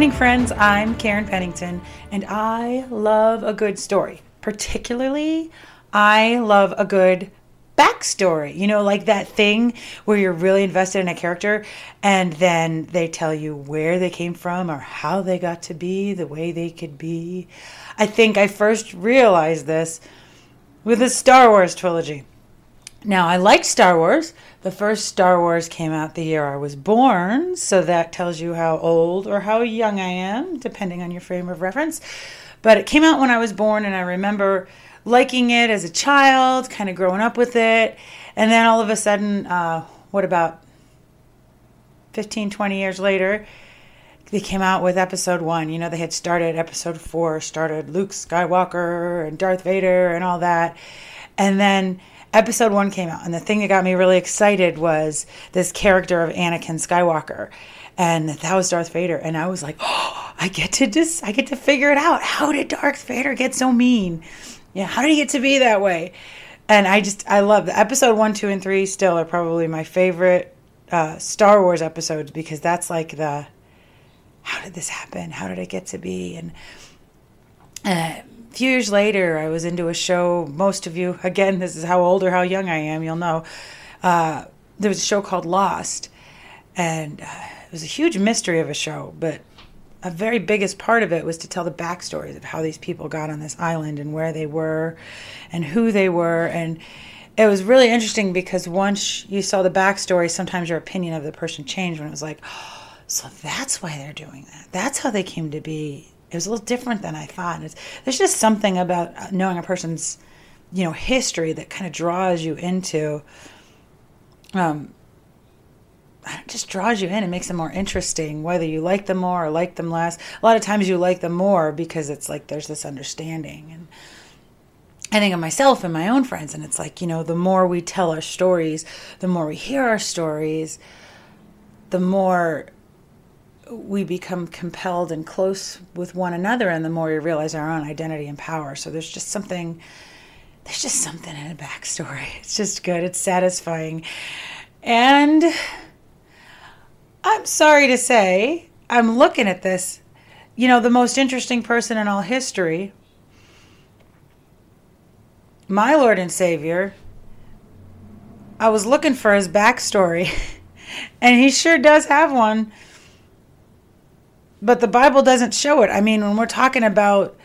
Morning, friends. I'm Karen Pennington, and I love a good story. Particularly, I love a good backstory. You know, like that thing where you're really invested in a character and then they tell you where they came from or how they got to be the way they could be. I think I first realized this with the Star Wars trilogy. Now, I like Star Wars. The first Star Wars came out the year I was born, so that tells you how old or how young I am, depending on your frame of reference. But it came out when I was born, and I remember liking it as a child, kind of growing up with it. And then all of a sudden, uh, what about 15, 20 years later, they came out with episode one. You know, they had started episode four, started Luke Skywalker and Darth Vader and all that. And then episode one came out, and the thing that got me really excited was this character of Anakin Skywalker, and that was Darth Vader. And I was like, oh, I get to just, I get to figure it out. How did Darth Vader get so mean? Yeah, how did he get to be that way? And I just, I love the episode one, two, and three. Still are probably my favorite uh, Star Wars episodes because that's like the, how did this happen? How did it get to be? And uh, few years later, I was into a show. Most of you, again, this is how old or how young I am, you'll know. Uh, there was a show called Lost, and uh, it was a huge mystery of a show, but a very biggest part of it was to tell the backstories of how these people got on this island and where they were and who they were. And it was really interesting because once you saw the backstory, sometimes your opinion of the person changed when it was like, so that's why they're doing that. That's how they came to be it was a little different than I thought. There's just something about knowing a person's, you know, history that kind of draws you into, um, just draws you in and makes them more interesting, whether you like them more or like them less. A lot of times you like them more because it's like there's this understanding. And I think of myself and my own friends, and it's like, you know, the more we tell our stories, the more we hear our stories, the more we become compelled and close with one another and the more we realize our own identity and power. So there's just something there's just something in a backstory. It's just good. It's satisfying. And i'm sorry to say i'm looking at this you know the most interesting person in all history my lord and savior i was looking for his backstory and he sure does have one but the Bible doesn't show it. I mean, when we're talking about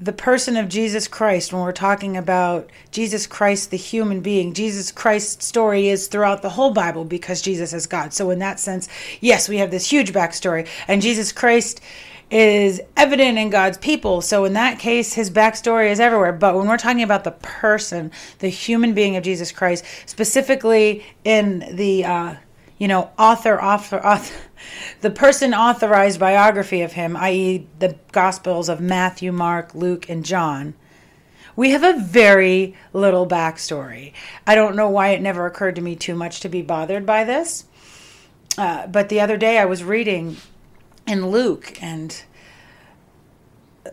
the person of Jesus Christ, when we're talking about Jesus Christ, the human being, Jesus Christ's story is throughout the whole Bible because Jesus is God. So, in that sense, yes, we have this huge backstory, and Jesus Christ is evident in God's people. So, in that case, his backstory is everywhere. But when we're talking about the person, the human being of Jesus Christ, specifically in the uh, you know, author, author, author, the person authorized biography of him, i.e., the Gospels of Matthew, Mark, Luke, and John, we have a very little backstory. I don't know why it never occurred to me too much to be bothered by this. Uh, but the other day I was reading in Luke, and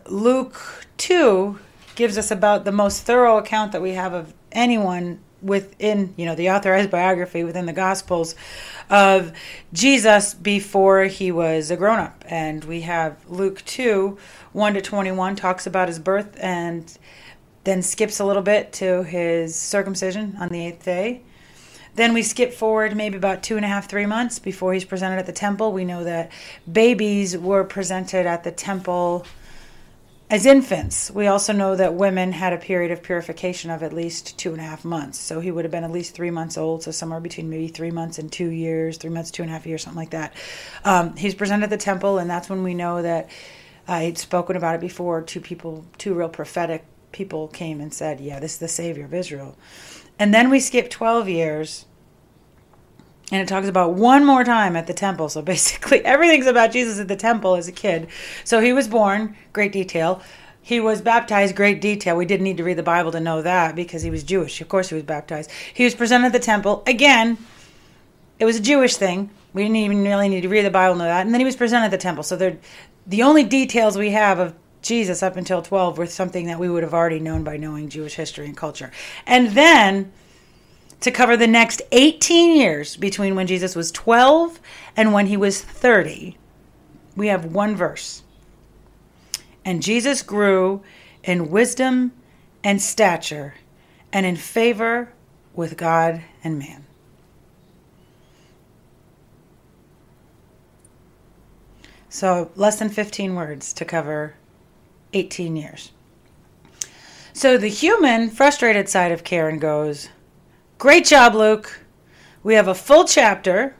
Luke 2 gives us about the most thorough account that we have of anyone within you know the authorized biography within the gospels of jesus before he was a grown-up. And we have luke 2 1 to 21 talks about his birth and then skips a little bit to his circumcision on the eighth day. Then we skip forward maybe about two and a half three months before he's presented at the temple. We know that babies were presented at the temple as infants, we also know that women had a period of purification of at least two and a half months. So he would have been at least three months old, so somewhere between maybe three months and two years, three months, two and a half years, something like that. Um, he's presented at the temple, and that's when we know that I had spoken about it before. Two people, two real prophetic people came and said, Yeah, this is the Savior of Israel. And then we skip 12 years and it talks about one more time at the temple. So basically, everything's about Jesus at the temple as a kid. So he was born, great detail. He was baptized, great detail. We didn't need to read the Bible to know that because he was Jewish. Of course, he was baptized. He was presented at the temple. Again, it was a Jewish thing. We didn't even really need to read the Bible to know that. And then he was presented at the temple. So the only details we have of Jesus up until 12 were something that we would have already known by knowing Jewish history and culture. And then to cover the next 18 years between when Jesus was 12 and when he was 30, we have one verse. And Jesus grew in wisdom and stature and in favor with God and man. So, less than 15 words to cover 18 years. So, the human, frustrated side of Karen goes, Great job, Luke. We have a full chapter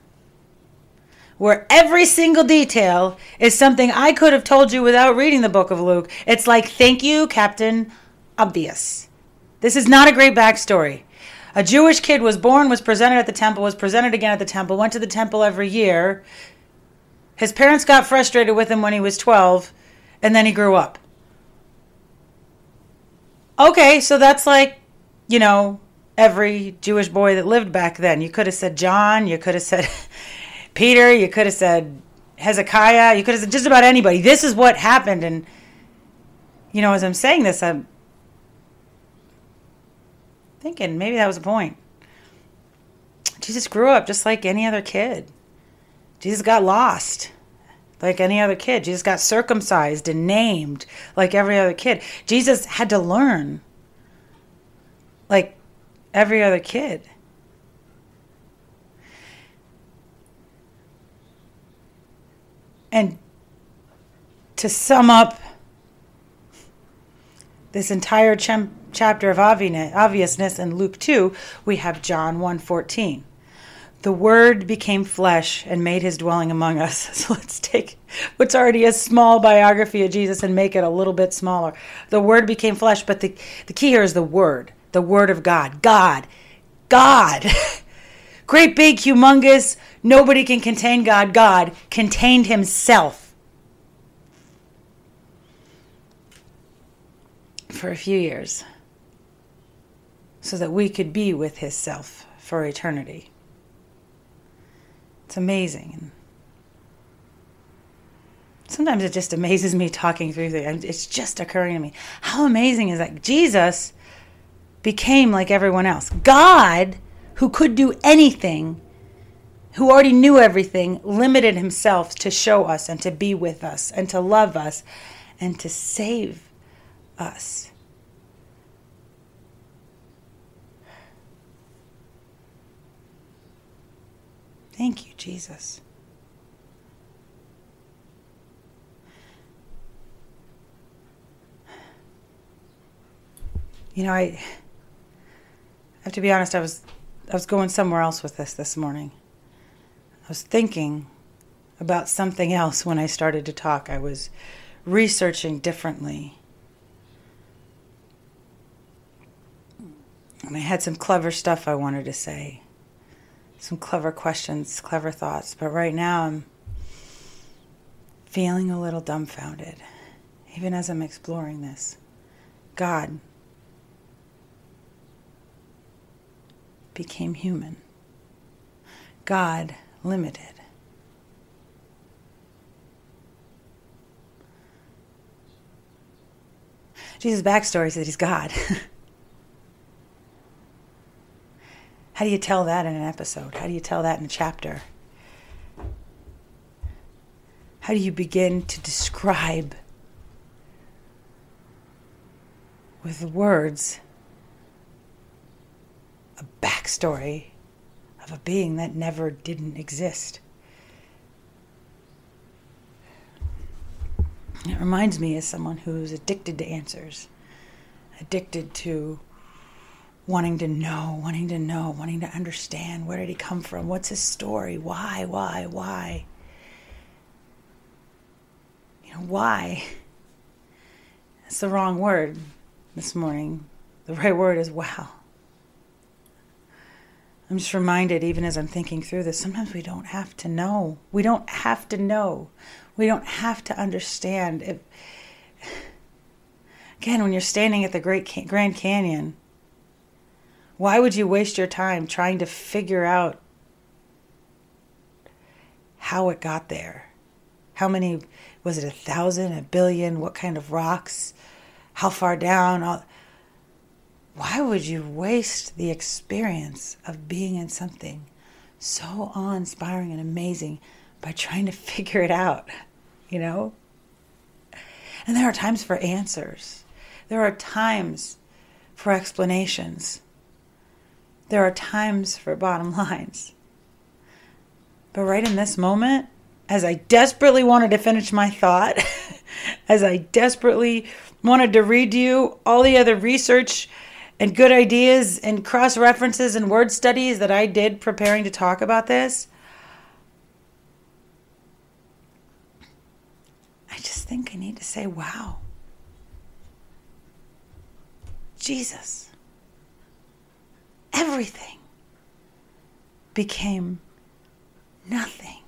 where every single detail is something I could have told you without reading the book of Luke. It's like, thank you, Captain Obvious. This is not a great backstory. A Jewish kid was born, was presented at the temple, was presented again at the temple, went to the temple every year. His parents got frustrated with him when he was 12, and then he grew up. Okay, so that's like, you know, every Jewish boy that lived back then. You could have said John, you could have said Peter, you could have said Hezekiah, you could have said just about anybody. This is what happened. And, you know, as I'm saying this, I'm thinking maybe that was a point. Jesus grew up just like any other kid. Jesus got lost like any other kid. Jesus got circumcised and named like every other kid. Jesus had to learn like every other kid. And to sum up this entire ch- chapter of obviousness in Luke 2, we have John 1:14. The word became flesh and made his dwelling among us. So let's take what's already a small biography of Jesus and make it a little bit smaller. The word became flesh, but the, the key here is the word the Word of God. God. God. Great, big, humongous, nobody can contain God. God contained Himself for a few years so that we could be with His self for eternity. It's amazing. Sometimes it just amazes me talking through things. It's just occurring to me. How amazing is that? Jesus became like everyone else. God, who could do anything, who already knew everything, limited himself to show us and to be with us and to love us and to save us. Thank you, Jesus. You know, I have to be honest, I was I was going somewhere else with this this morning. I was thinking about something else when I started to talk. I was researching differently. And I had some clever stuff I wanted to say. Some clever questions, clever thoughts. But right now I'm feeling a little dumbfounded, even as I'm exploring this. God, became human. God limited. Jesus' backstory is that he's God. How do you tell that in an episode? How do you tell that in a chapter? How do you begin to describe with words a backstory of a being that never didn't exist. It reminds me of someone who's addicted to answers, addicted to wanting to know, wanting to know, wanting to understand where did he come from? What's his story? Why, why, why? You know, why? It's the wrong word. this morning, the right word is wow. I'm just reminded, even as I'm thinking through this, sometimes we don't have to know. We don't have to know. We don't have to understand. If, again, when you're standing at the Great Grand Canyon, why would you waste your time trying to figure out how it got there? How many, was it a thousand, a billion? What kind of rocks? How far down? All, why would you waste the experience of being in something so awe inspiring and amazing by trying to figure it out? You know? And there are times for answers, there are times for explanations, there are times for bottom lines. But right in this moment, as I desperately wanted to finish my thought, as I desperately wanted to read you all the other research and good ideas and cross references and word studies that I did preparing to talk about this, I just think I need to say, wow. Jesus. Everything became nothing.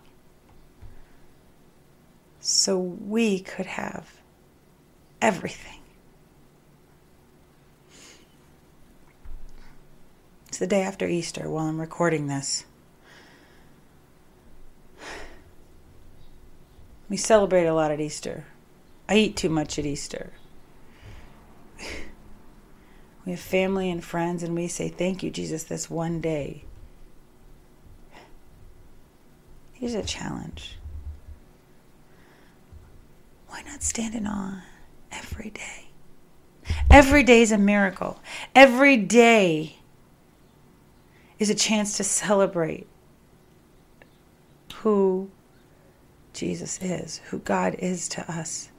So we could have everything. The day after Easter while I'm recording this. We celebrate a lot at Easter. I eat too much at Easter. We have family and friends, and we say, Thank you, Jesus, this one day. Here's a challenge. Why not stand in awe every day? Every day is a miracle. Every day is a chance to celebrate who Jesus is, who God is to us.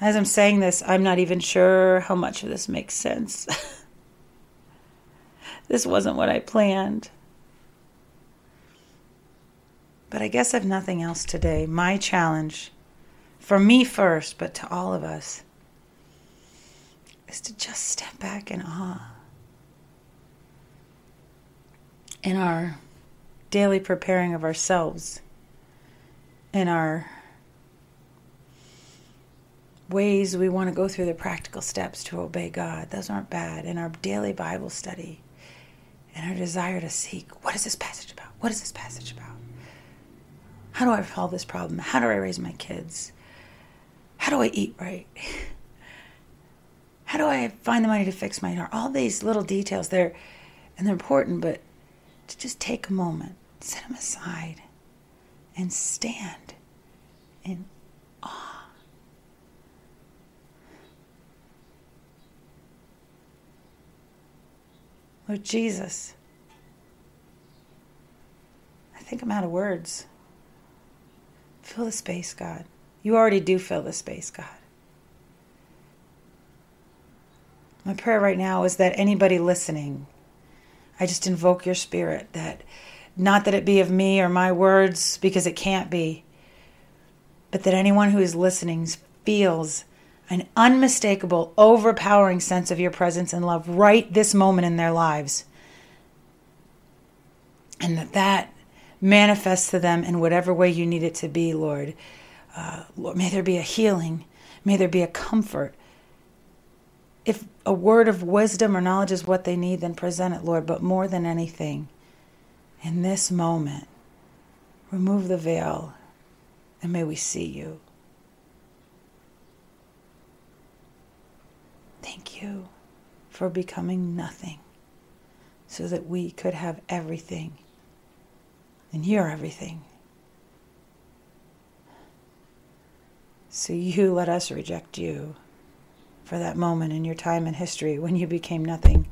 As I'm saying this, I'm not even sure how much of this makes sense. this wasn't what I planned. But I guess if nothing else today, my challenge, for me first, but to all of us, is to just step back in awe. In our daily preparing of ourselves, in our ways we want to go through the practical steps to obey God, those aren't bad. In our daily Bible study, in our desire to seek, what is this passage about? What is this passage about? How do I solve this problem? How do I raise my kids? How do I eat right? How do I find the money to fix my car? All these little details there, and they're important, but to just take a moment, set them aside, and stand in awe. Lord Jesus, I think I'm out of words. Fill the space, God. You already do fill the space, God. My prayer right now is that anybody listening, I just invoke your spirit that not that it be of me or my words, because it can't be, but that anyone who is listening feels an unmistakable, overpowering sense of your presence and love right this moment in their lives. And that that manifests to them in whatever way you need it to be, Lord. Uh, Lord, may there be a healing. May there be a comfort if a word of wisdom or knowledge is what they need, then present it, Lord. But more than anything, in this moment, remove the veil and may we see you. Thank you for becoming nothing so that we could have everything. And you're everything. So you let us reject you for that moment in your time in history when you became nothing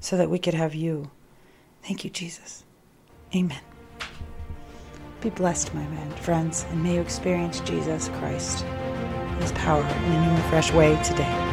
so that we could have you. Thank you, Jesus. Amen. Be blessed, my man, friends, and may you experience Jesus Christ, His power in a new and fresh way today.